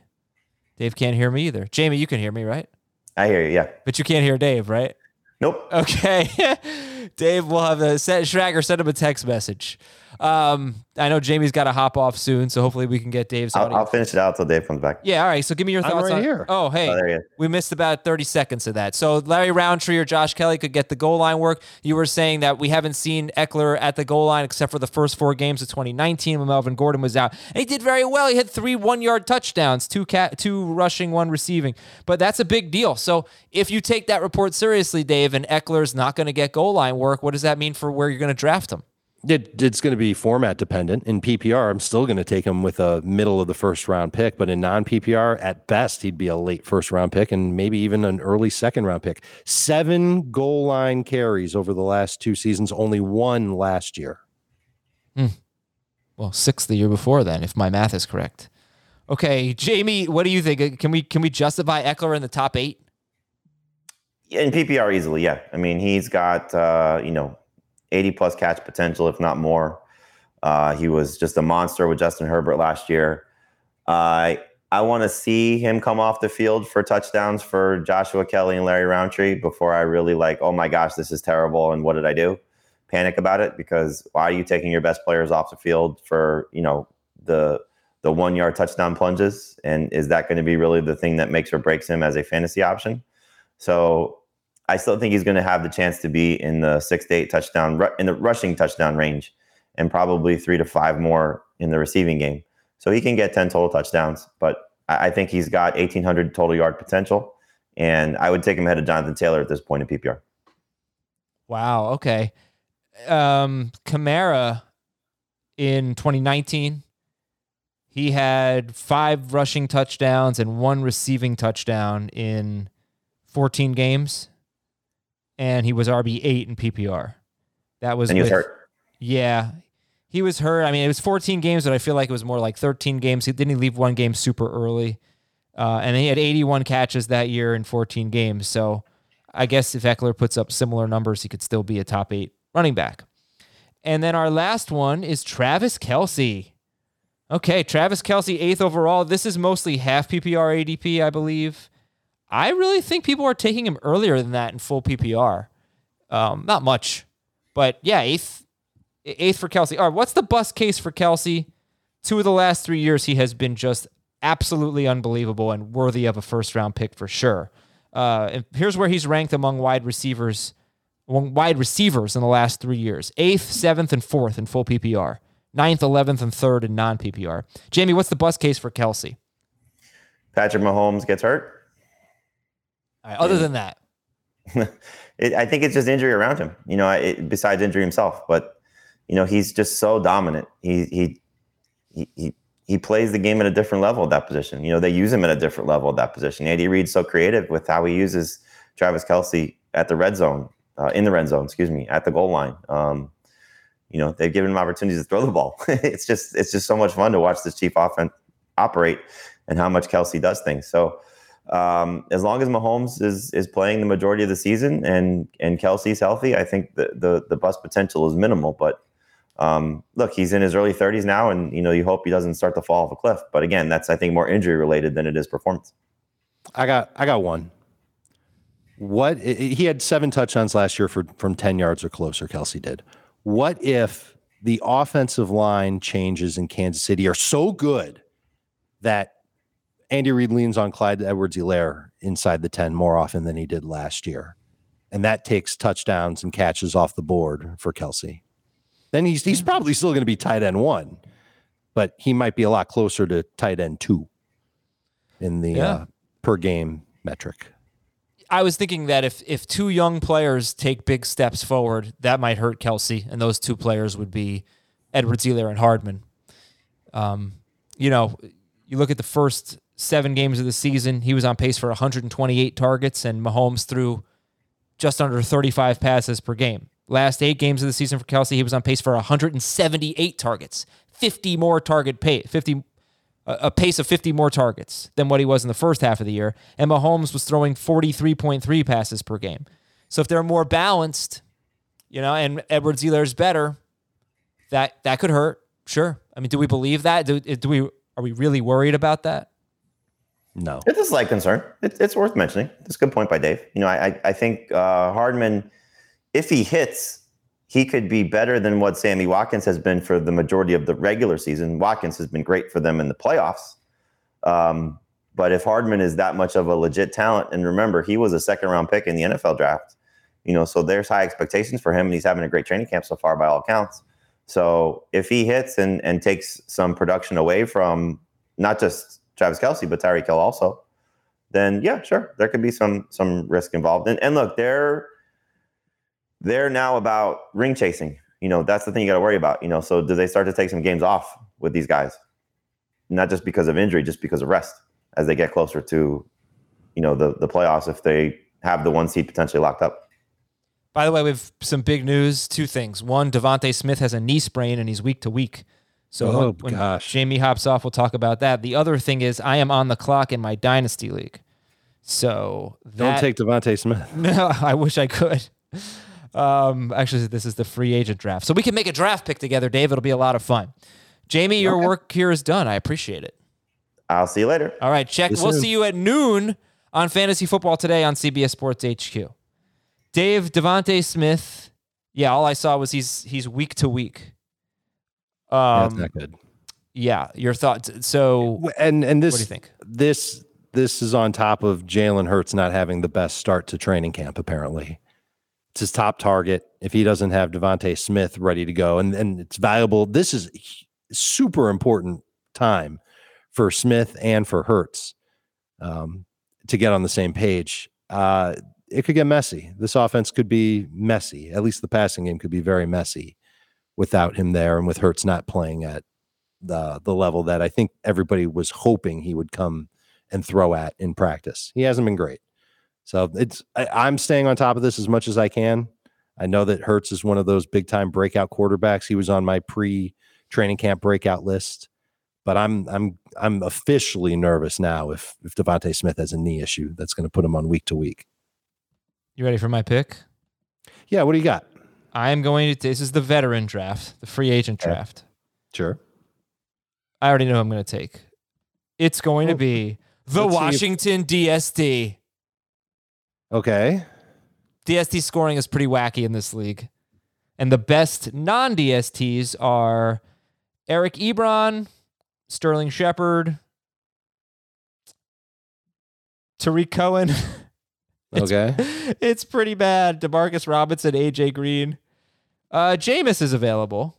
Dave can't hear me either. Jamey, you can hear me, right? I hear you. Yeah. But you can't hear Dave, right? Nope. Okay. <laughs> Dave will have a set Schrager send him a text message. Um, I know Jamey's got to hop off soon, so hopefully we can get Dave's I'll. I'll finish it out till Dave comes back. Yeah, all right. So give me your I'm thoughts right on here. Oh, hey, Oh, there he is. we missed about 30 seconds of that. So Larry Rountree or Josh Kelley could get the goal line work. You were saying that we haven't seen Ekeler at the goal line except for the first four games of 2019 when Melvin Gordon was out. And he did very well. He had three one-yard touchdowns, two cat, two rushing, one receiving. But that's a big deal. So if you take that report seriously, Dave, and Ekeler's not going to get goal line work, what does that mean for where you're going to draft him? It, it's going to be format dependent. In PPR, I'm still going to take him with a middle of the first round pick, but in non PPR, at best, he'd be a late first round pick and maybe even an early second round pick. Seven goal line carries over the last two seasons, only one last year. Hmm. Well, six the year before then, if my math is correct. Okay, Jamey, what do you think? Can we can we justify Ekeler in the top eight? In PPR easily, yeah. I mean, he's got uh, you know 80 plus catch potential, if not more. Uh, he was just a monster with Justin Herbert last year. Uh, I want to see him come off the field for touchdowns for Joshua Kelley and Larry Rountree before I really like, oh my gosh, this is terrible and what did I do? Panic about it because why are you taking your best players off the field for you know the the one yard touchdown plunges? And is that going to be really the thing that makes or breaks him as a fantasy option? So I still think he's going to have the chance to be in the six to eight touchdown in the rushing touchdown range, and probably three to five more in the receiving game. So he can get ten total touchdowns, but I, I think he's got eighteen hundred total yard potential, and I would take him ahead of Jonathan Taylor at this point in PPR. Wow. Okay. Um, Kamara in 2019, he had five rushing touchdowns and one receiving touchdown in 14 games, and he was RB eight in PPR. That was And he was with- hurt. Yeah. He was hurt. I mean, it was 14 games, but I feel like it was more like 13 games. He didn't he leave one game super early. Uh, and he had 81 catches that year in 14 games. So I guess if Ekeler puts up similar numbers, he could still be a top eight running back. And then our last one is Travis Kelce. Okay, Travis Kelce, eighth overall. This is mostly half PPR ADP, I believe. I really think people are taking him earlier than that in full PPR. Um, not much, but yeah, eighth, eighth for Kelce. All right, what's the bust case for Kelce? Two of the last three years, he has been just absolutely unbelievable and worthy of a first round pick for sure. Uh, here's where he's ranked among wide receivers, among wide receivers in the last three years: eighth, seventh, and fourth in full PPR, ninth, eleventh, and third in non PPR. Jamey, what's the bust case for Kelce? Patrick Mahomes gets hurt. All right, other than that, <laughs> it, I think it's just injury around him. You know, it, besides injury himself, but you know he's just so dominant. He he he he he plays the game at a different level at that position. You know, they use him at a different level at that position. Andy Reid's so creative with how he uses Travis Kelce at the red zone, uh, in the red zone, excuse me, at the goal line. Um, you know, they've given him opportunities to throw the ball. <laughs> it's just it's just so much fun to watch this chief offense operate and how much Kelce does things. So um, as long as Mahomes is is playing the majority of the season and and Kelce's healthy, I think the the the bust potential is minimal. But um, look, he's in his early 30s now, and you know you hope he doesn't start to fall off a cliff. But again, that's I think more injury related than it is performance. I got I got one. What he had seven touchdowns last year for from 10 yards or closer, Kelce did. What if the offensive line changes in Kansas City are so good that Andy Reid leans on Clyde Edwards-Helaire inside the 10 more often than he did last year? And that takes touchdowns and catches off the board for Kelce. Then he's he's probably still going to be tight end one, but he might be a lot closer to tight end two in the Yeah. uh, per game metric. I was thinking that if if two young players take big steps forward, that might hurt Kelce, and those two players would be Edwards-Helaire and Hardman. Um, you know, you look at the first seven games of the season, he was on pace for 128 targets, and Mahomes threw just under 35 passes per game. Last eight games of the season for Kelce, he was on pace for 178 targets, 50 more target pay, 50 a pace of 50 more targets than what he was in the first half of the year. And Mahomes was throwing 43.3 passes per game. So if they're more balanced, you know, and Edwards-Helaire's better, that that could hurt. Sure. I mean, do we believe that? Do, do we are we really worried about that? No. It's a slight concern. It's, it's worth mentioning. It's a good point by Dave. You know, I I think uh, Hardman, if he hits, he could be better than what Sammy Watkins has been for the majority of the regular season. Watkins has been great for them in the playoffs. Um, but if Hardman is that much of a legit talent, and remember, he was a second round pick in the NFL draft, you know, so there's high expectations for him, and he's having a great training camp so far by all accounts. So if he hits and and takes some production away from not just Travis Kelce, but Tyreek Hill also, then yeah, sure, there could be some some risk involved. And and look, they're they're now about ring chasing. You know, that's the thing you got to worry about. You know, so do they start to take some games off with these guys? Not just because of injury, just because of rest as they get closer to, you know, the the playoffs if they have the one seed potentially locked up. By the way, we have some big news. Two things. One, DeVonta Smith has a knee sprain and he's week to week. So Oh, when, when gosh. Jamey hops off, we'll talk about that. The other thing is I am on the clock in my dynasty league. So Don't take DeVonta Smith. <laughs> No, I wish I could. Um, actually, this is the free agent draft, so we can make a draft pick together, Dave. It'll be a lot of fun. Jamey, your work here is done. I appreciate it. I'll see you later. All right, check. Yes, we'll sir. see you at noon on Fantasy Football today on CBS Sports HQ. Dave DeVonta Smith. Yeah, all I saw was he's he's week to week. That's Um, not good. yeah, your thoughts. So, And and this what do you think? this this is on top of Jalen Hurts not having the best start to training camp. Apparently, it's his top target. If he doesn't have DeVonta Smith ready to go, and and it's valuable. This is super important time for Smith and for Hurts um, to get on the same page. Uh, it could get messy. This offense could be messy. At least the passing game could be very messy without him there, and with Hurts not playing at the the level that I think everybody was hoping he would come and throw at in practice. He hasn't been great. So it's I, I'm staying on top of this as much as I can. I know that Hurts is one of those big time breakout quarterbacks. He was on my pre training camp breakout list, but I'm I'm I'm officially nervous now if if DeVonta Smith has a knee issue that's going to put him on week to week. You ready for my pick? Yeah, what do you got? I am going to. This is the veteran draft, the free agent draft. Sure. I already know who I'm going to take. It's going to be the let's see if- Washington DST. Okay. DST scoring is pretty wacky in this league. And the best non DSTs are Eric Ebron, Sterling Shepard, Tarik Cohen. <laughs> It's- Okay. <laughs> it's pretty bad. Demarcus Robinson, AJ Green. Uh, Jameis is available.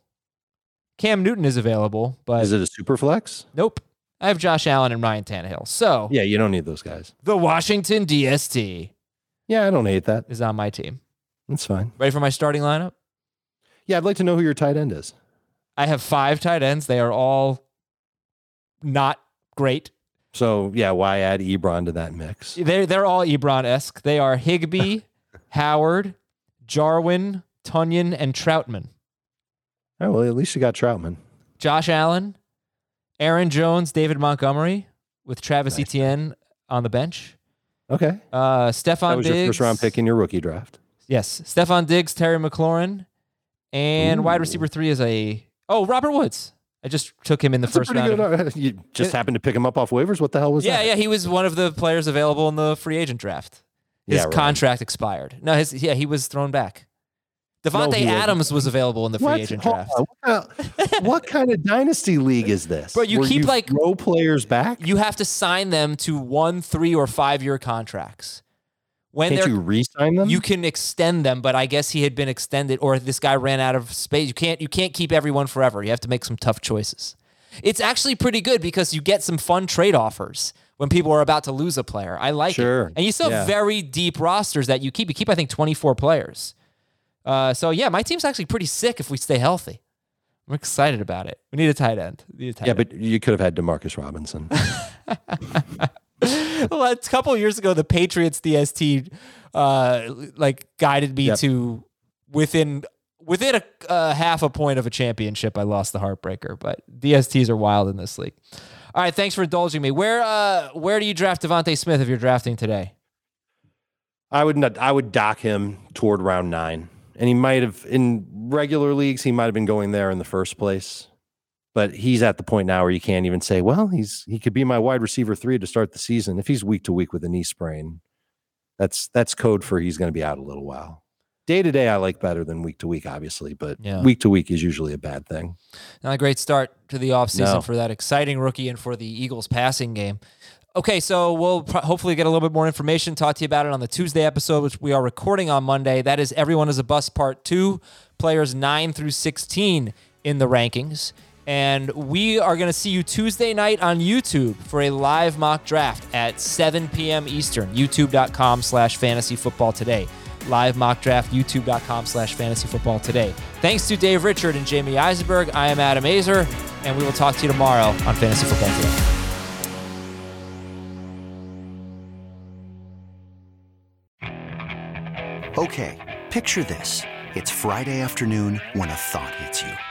Cam Newton is available, but Is it a super flex? nope. I have Josh Allen and Ryan Tannehill. So Yeah, you don't need those guys. the Washington DST Yeah, I don't hate that. is on my team. That's fine. Ready for my starting lineup? Yeah, I'd like to know who your tight end is. I have five tight ends. They are all not great. So yeah, why add Ebron to that mix? They're they're all Ebron esque. They are Higbee, <laughs> Howard, Jarwin, Tonyan, and Trautman. Oh well, at least you got Trautman. Josh Allen, Aaron Jones, David Montgomery, with Travis Nice. Etienne on the bench. Okay, Uh, that Stefon was Diggs. your first round pick in your rookie draft. Yes, Stefon Diggs, Terry McLaurin, and wide receiver three is a oh Robert Woods. I just took him in the That's first round. you just happened to pick him up off waivers. What the hell was yeah, that? yeah, yeah, he was one of the players available in the free agent draft. His Yeah, right. contract expired. No, his yeah, he was thrown back. Davante he wasn't. Adams was available in the free What? agent draft. What, kind- what kind of dynasty league is this? Bro, you Where keep, like- throw players back. You have to sign them to one, three, or five year contracts. When Can't you re-sign them? you can extend them, but I guess he had been extended, or this guy ran out of space. You can't you can't keep everyone forever. You have to make some tough choices. It's actually pretty good because you get some fun trade offers when people are about to lose a player. I like Sure. it, and you still have Yeah. very deep rosters that you keep. You keep I think twenty four players. Uh, so yeah, my team's actually pretty sick if we stay healthy. I'm excited about it. We need a tight end. A tight yeah, end. but you could have had Demarcus Robinson. <laughs> <laughs> well, a couple years ago, the Patriots DST uh, like guided me Yep. to within within a uh, half a point of a championship. I lost the heartbreaker, but DSTs are wild in this league. All right, thanks for indulging me. Where uh, where do you draft DeVonta Smith if you're drafting today? I would not. I would dock him toward round nine, and he might have in regular leagues. He might have been going there in the first place. But he's at the point now where you can't even say, well, he's he could be my wide receiver three to start the season if he's week to week with a knee sprain. That's that's code for he's going to be out a little while. Day to day, I like better than week to week, obviously, but Yeah. week to week is usually a bad thing. Not a great start to the offseason No. for that exciting rookie and for the Eagles passing game. Okay, so we'll pro- hopefully get a little bit more information, talk to you about it on the Tuesday episode, which we are recording on Monday. That is Everyone is a Bus Part 2, players 9 through 16 in the rankings. And we are going to see you Tuesday night on YouTube for a live mock draft at 7 p.m. Eastern, youtube.com slash fantasy football today. Live mock draft, youtube.com slash fantasy football today. Thanks to Dave Richard and Jamey Eisenberg. I am Adam Aizer, and we will talk to you tomorrow on Fantasy Football Today. Okay, picture this. It's Friday afternoon when a thought hits you.